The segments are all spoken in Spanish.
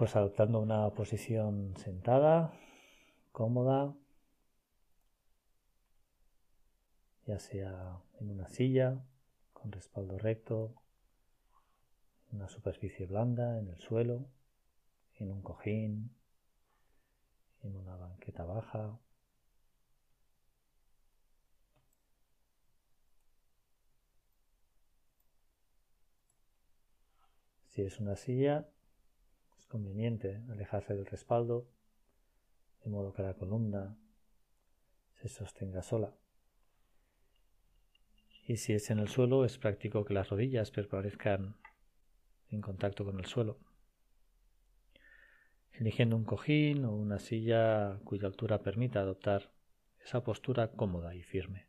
Pues adoptando una posición sentada, cómoda, ya sea en una silla, con respaldo recto, una superficie blanda, en el suelo, en un cojín, en una banqueta baja. Si es una silla, conveniente alejarse del respaldo, de modo que la columna se sostenga sola. Y si es en el suelo, es práctico que las rodillas permanezcan en contacto con el suelo, eligiendo un cojín o una silla cuya altura permita adoptar esa postura cómoda y firme.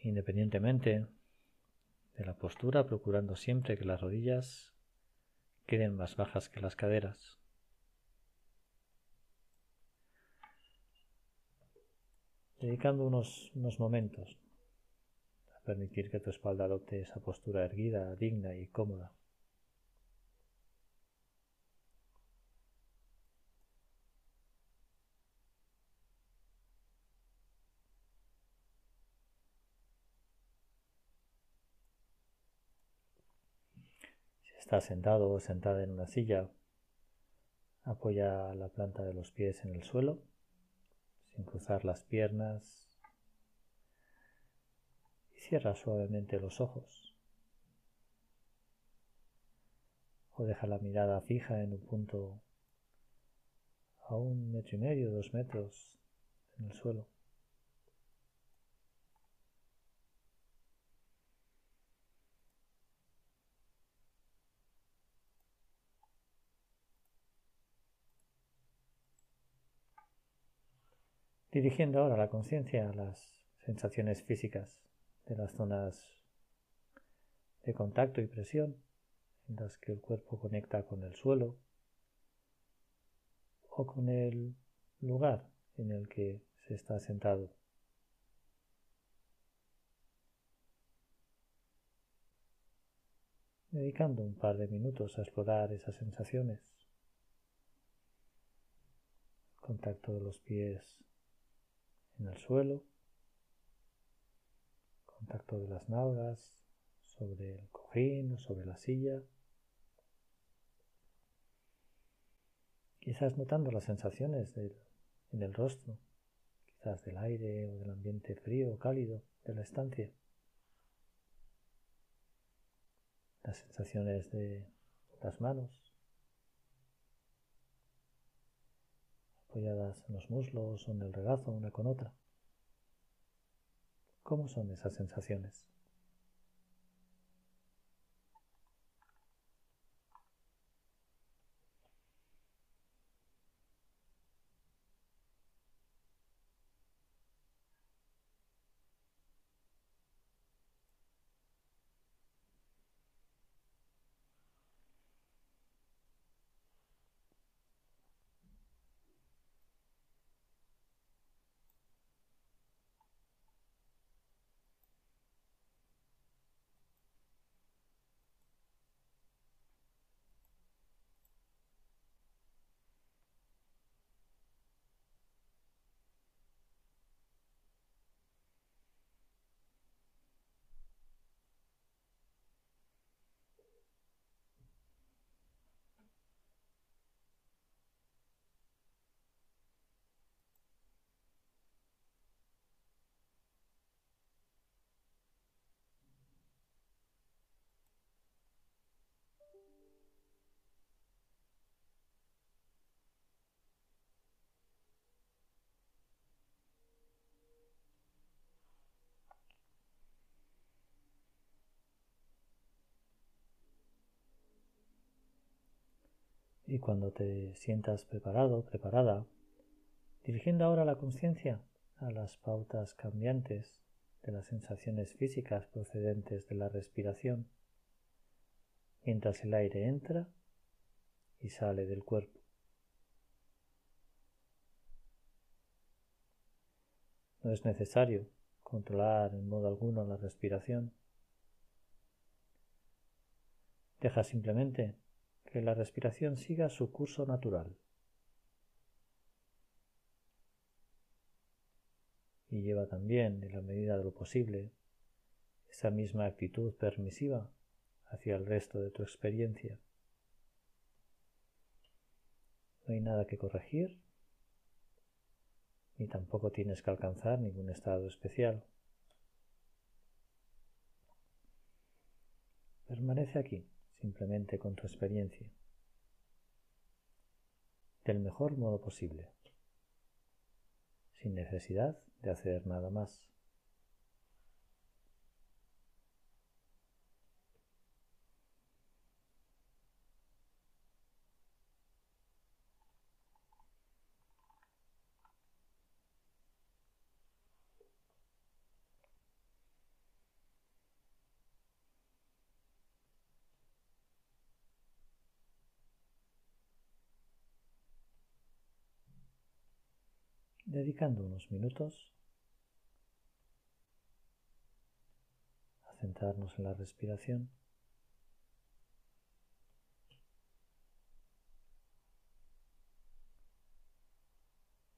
Independientemente de la postura, procurando siempre que las rodillas queden más bajas que las caderas. Dedicando unos, unos momentos a permitir que tu espalda adopte esa postura erguida, digna y cómoda. Está sentado o sentada en una silla. Apoya la planta de los pies en el suelo, sin cruzar las piernas. Y cierra suavemente los ojos. O deja la mirada fija en un punto a un metro y medio, dos metros en el suelo. Dirigiendo ahora la conciencia a las sensaciones físicas de las zonas de contacto y presión en las que el cuerpo conecta con el suelo o con el lugar en el que se está sentado. Dedicando un par de minutos a explorar esas sensaciones. Contacto de los pies en el suelo, contacto de las nalgas sobre el cojín o sobre la silla. Quizás notando las sensaciones en el rostro, quizás del aire o del ambiente frío o cálido de la estancia. Las sensaciones de las manos en los muslos o en el regazo una con otra. ¿Cómo son esas sensaciones? Y cuando te sientas preparado, preparada, dirigiendo ahora la conciencia a las pautas cambiantes de las sensaciones físicas procedentes de la respiración, mientras el aire entra y sale del cuerpo. No es necesario controlar en modo alguno la respiración. Deja simplemente que la respiración siga su curso natural. Y lleva también, en la medida de lo posible, esa misma actitud permisiva hacia el resto de tu experiencia. No hay nada que corregir, ni tampoco tienes que alcanzar ningún estado especial. Permanece aquí, simplemente con tu experiencia, del mejor modo posible, sin necesidad de hacer nada más. Dedicando unos minutos a centrarnos en la respiración.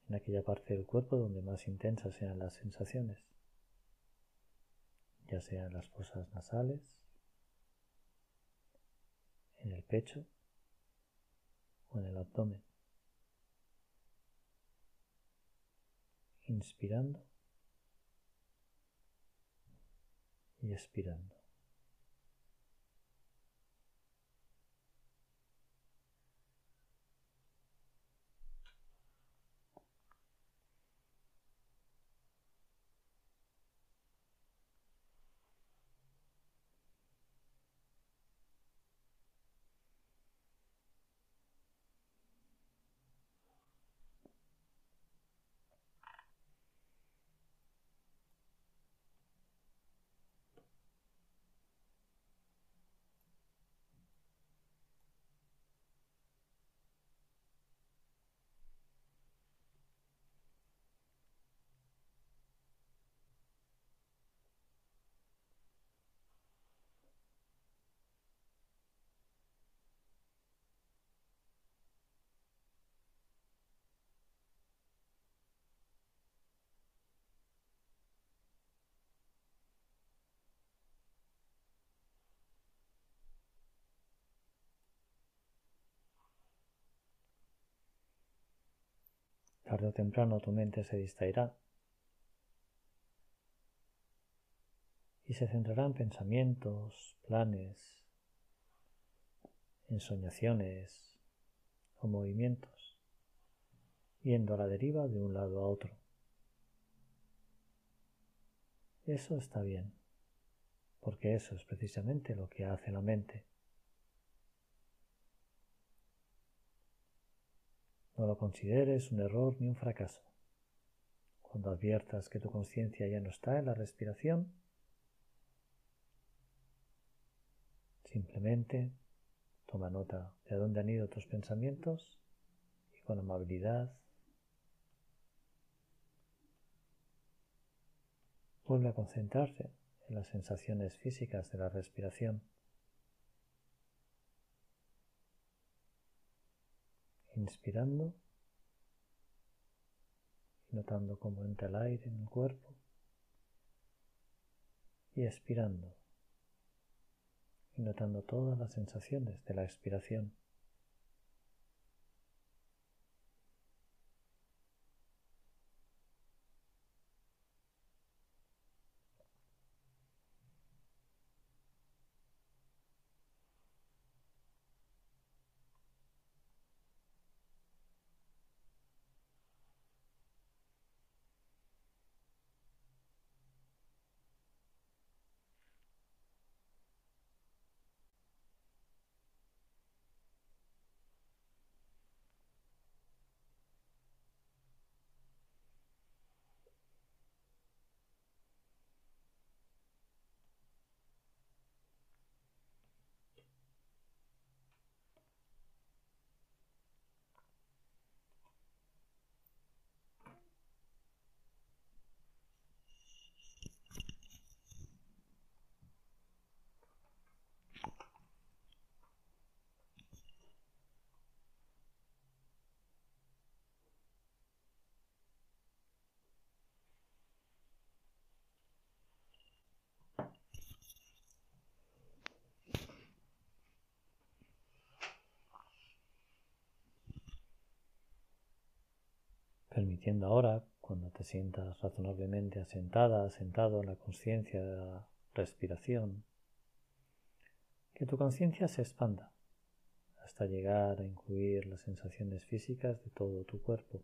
en aquella parte del cuerpo donde más intensas sean las sensaciones, ya sean las fosas nasales, en el pecho o en el abdomen. Inspirando y expirando. Tarde o temprano tu mente se distraerá y se centrará en pensamientos, planes, ensoñaciones o movimientos, yendo a la deriva de un lado a otro. Eso está bien, porque eso es precisamente lo que hace la mente. No lo consideres un error ni un fracaso. Cuando adviertas que tu conciencia ya no está en la respiración, simplemente toma nota de dónde han ido tus pensamientos y con amabilidad vuelve a concentrarse en las sensaciones físicas de la respiración. Inspirando y notando cómo entra el aire en el cuerpo y expirando y notando todas las sensaciones de la expiración. Permitiendo ahora, cuando te sientas razonablemente asentada, asentado en la conciencia de la respiración, que tu conciencia se expanda hasta llegar a incluir las sensaciones físicas de todo tu cuerpo.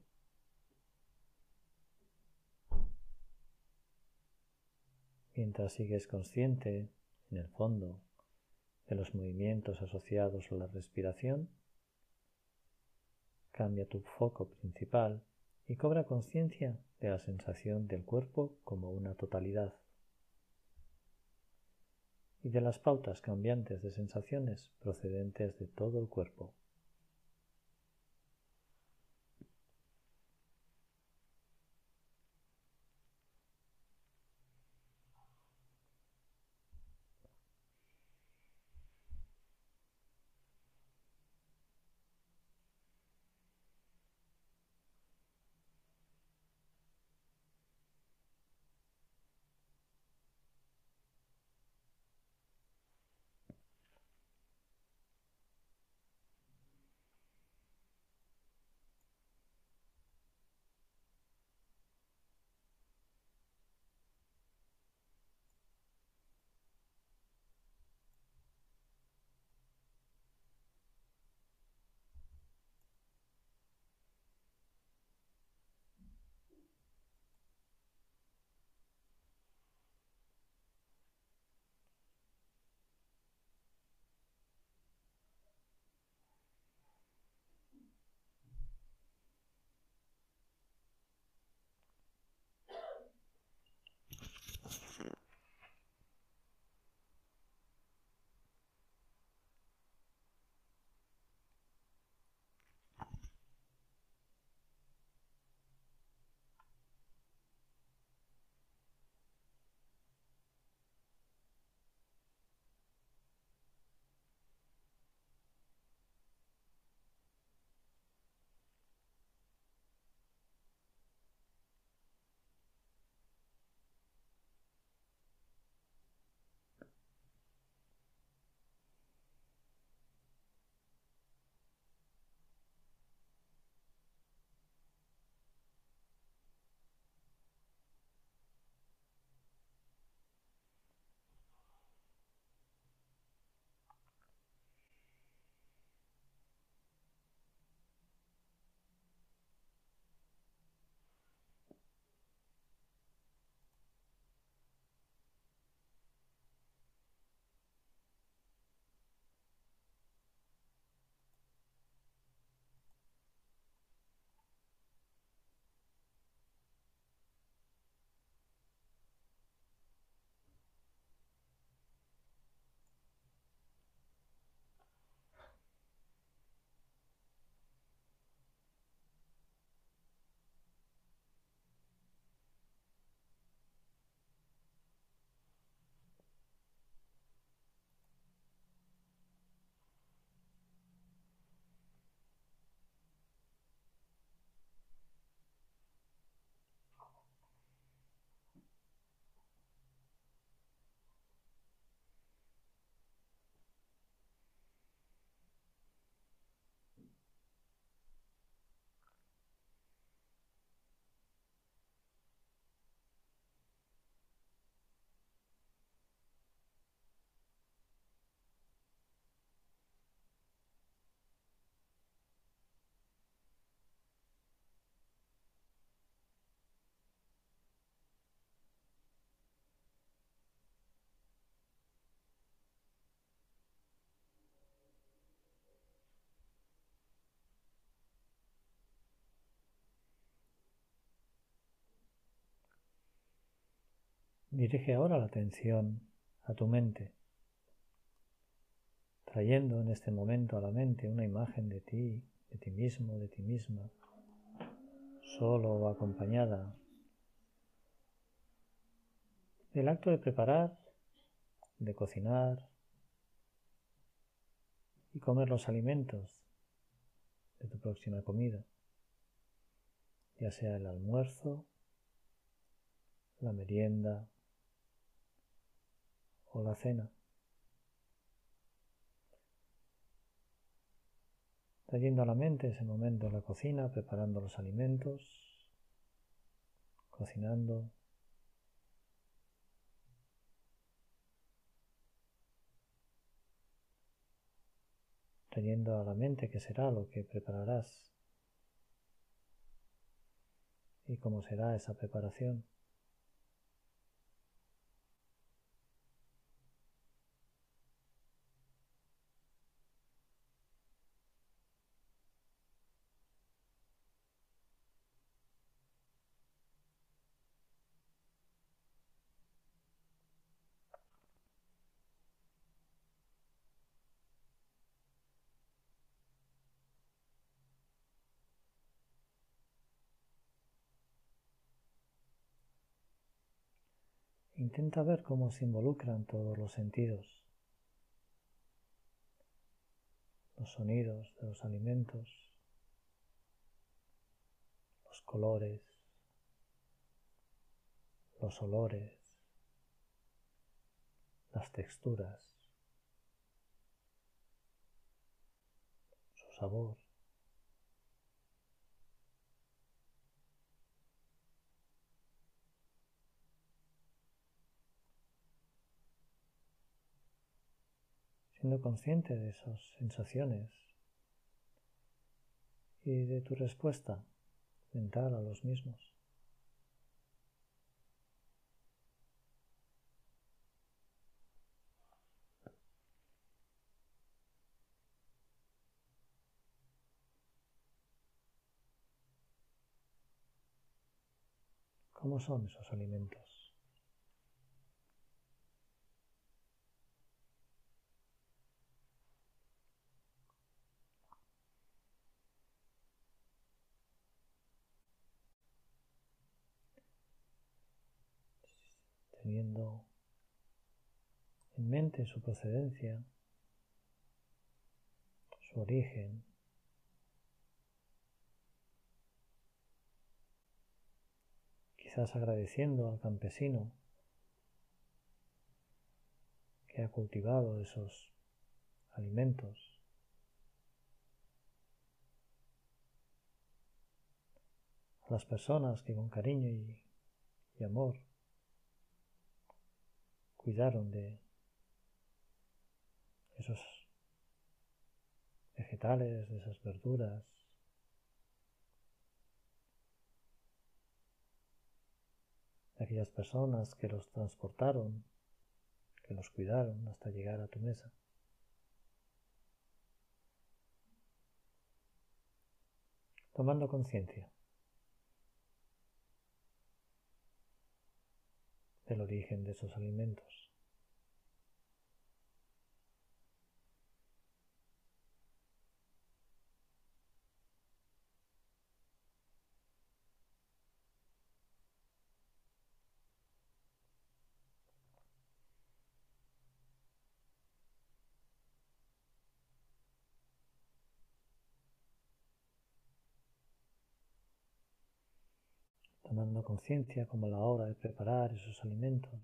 Mientras sigues consciente, en el fondo, de los movimientos asociados a la respiración, cambia tu foco principal y cobra conciencia de la sensación del cuerpo como una totalidad y de las pautas cambiantes de sensaciones procedentes de todo el cuerpo. Dirige ahora la atención a tu mente, trayendo en este momento a la mente una imagen de ti, de ti mismo, de ti misma, solo o acompañada. El acto de preparar, de cocinar y comer los alimentos de tu próxima comida, ya sea el almuerzo, la merienda, o la cena. Trayendo a la mente ese momento en la cocina, preparando los alimentos, cocinando, trayendo a la mente qué será lo que prepararás y cómo será esa preparación. Intenta ver cómo se involucran todos los sentidos, los sonidos de los alimentos, los colores, los olores, las texturas, su sabor. Siendo consciente de esas sensaciones y de tu respuesta mental a los mismos. ¿Cómo son esos alimentos? En mente su procedencia, su origen, quizás agradeciendo al campesino que ha cultivado esos alimentos. A las personas que con cariño y amor cuidaron de esos vegetales, de esas verduras. de aquellas personas que los transportaron, que los cuidaron hasta llegar a tu mesa. Tomando conciencia del origen de esos alimentos. Tomando conciencia como la hora de preparar esos alimentos.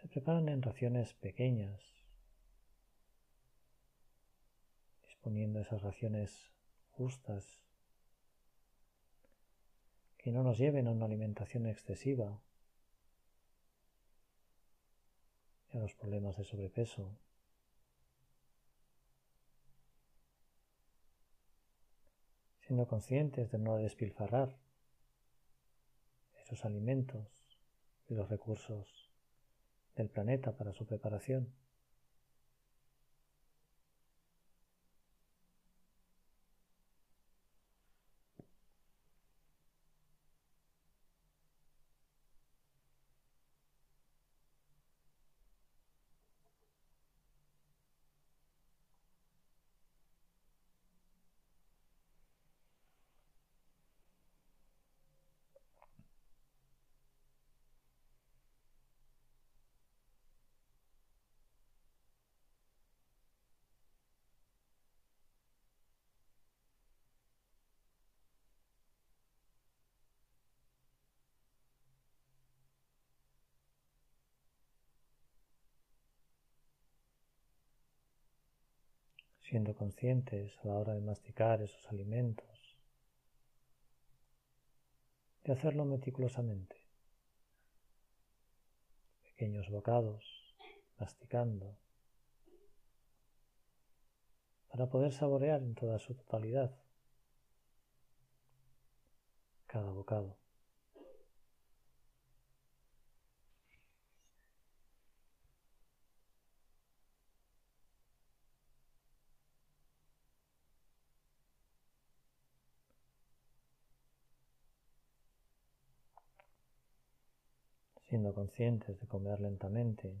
Se preparan en raciones pequeñas, disponiendo esas raciones justas que no nos lleven a una alimentación excesiva y a los problemas de sobrepeso siendo conscientes de no despilfarrar esos alimentos y los recursos del planeta para su preparación. siendo conscientes a la hora de masticar esos alimentos, de hacerlo meticulosamente, pequeños bocados, masticando, para poder saborear en toda su totalidad cada bocado. Siendo conscientes de comer lentamente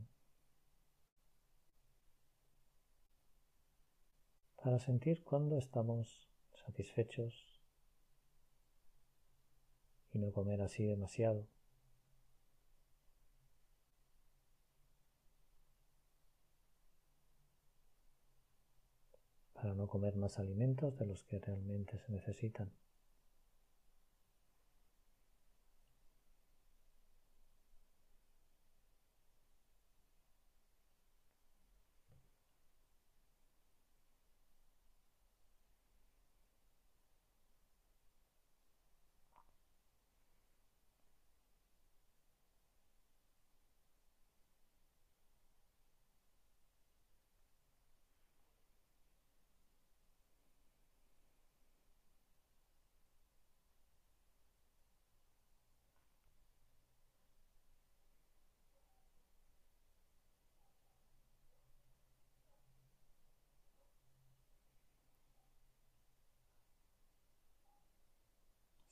para sentir cuando estamos satisfechos y no comer así demasiado. Para no comer más alimentos de los que realmente se necesitan.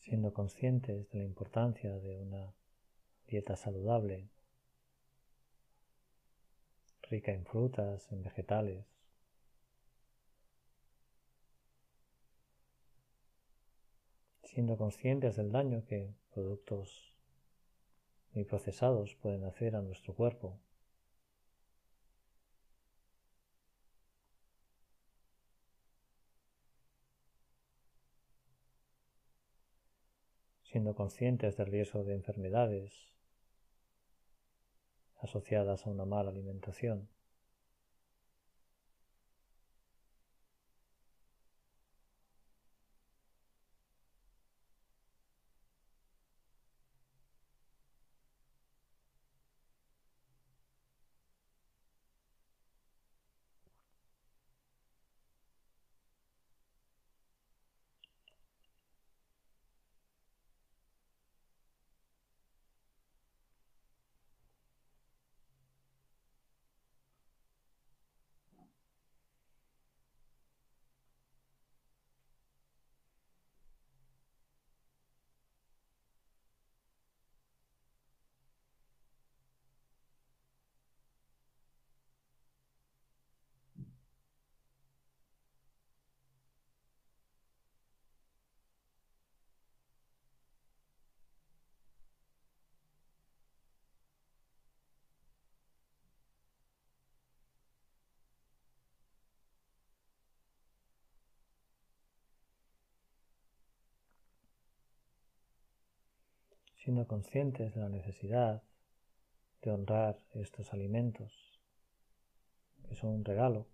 Siendo conscientes de la importancia de una dieta saludable, rica en frutas, en vegetales, siendo conscientes del daño que productos muy procesados pueden hacer a nuestro cuerpo. Siendo conscientes del riesgo de enfermedades asociadas a una mala alimentación. Siendo conscientes de la necesidad de honrar estos alimentos, que son un regalo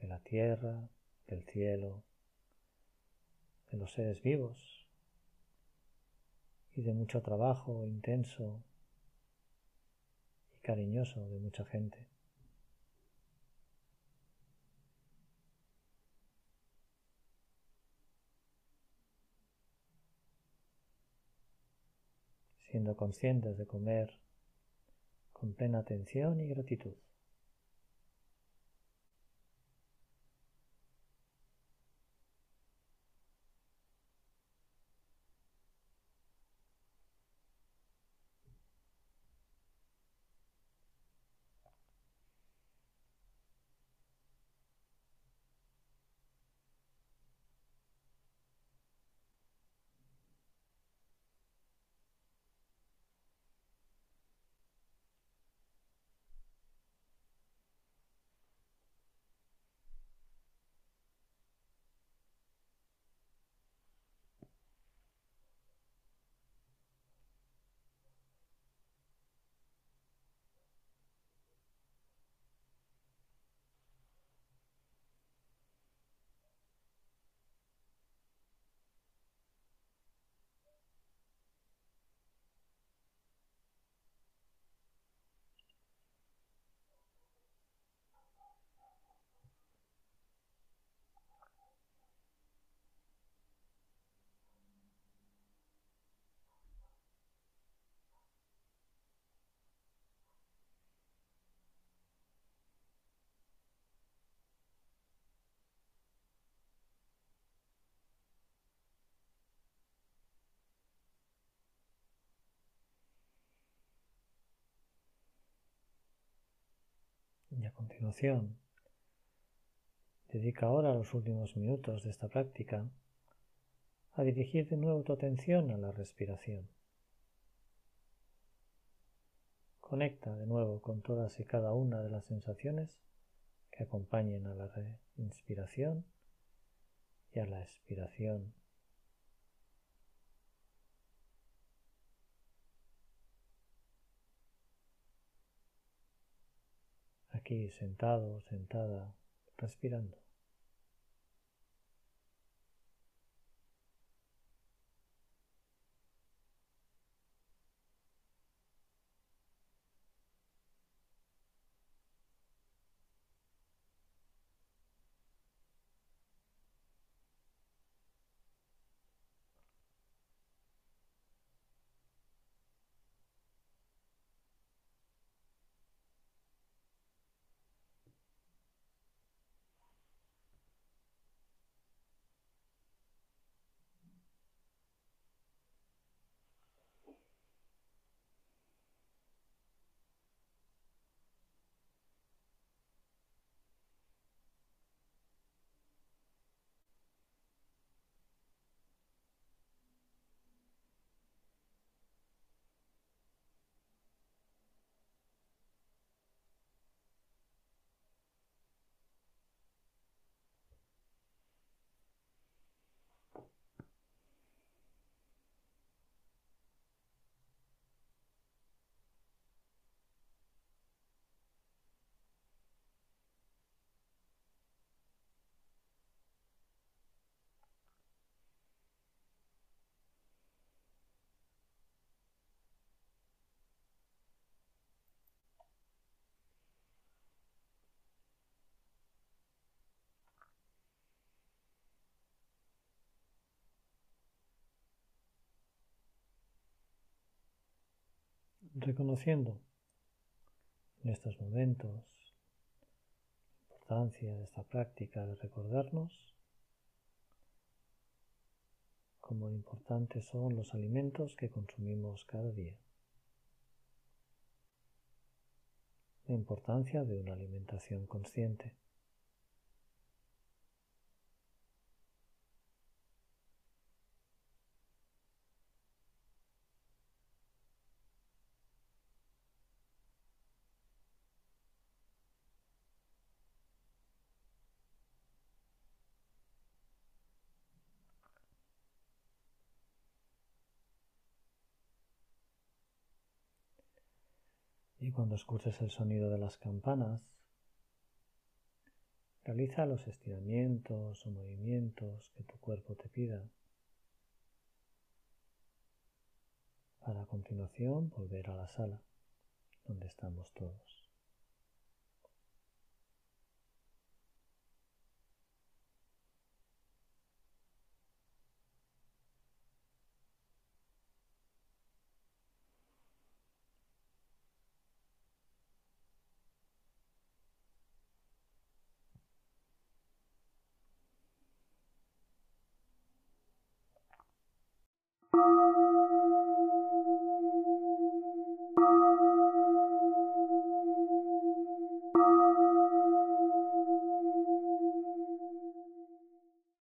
de la tierra, del cielo, de los seres vivos y de mucho trabajo intenso y cariñoso de mucha gente. Siendo conscientes de comer con plena atención y gratitud. Y a continuación, dedica ahora los últimos minutos de esta práctica a dirigir de nuevo tu atención a la respiración. Conecta de nuevo con todas y cada una de las sensaciones que acompañen a la inspiración y a la expiración. Aquí sentado, sentada, respirando. Reconociendo en estos momentos la importancia de esta práctica de recordarnos cómo importantes son los alimentos que consumimos cada día. La importancia de una alimentación consciente. Y cuando escuches el sonido de las campanas, realiza los estiramientos o movimientos que tu cuerpo te pida. Para a continuación volver a la sala donde estamos todos.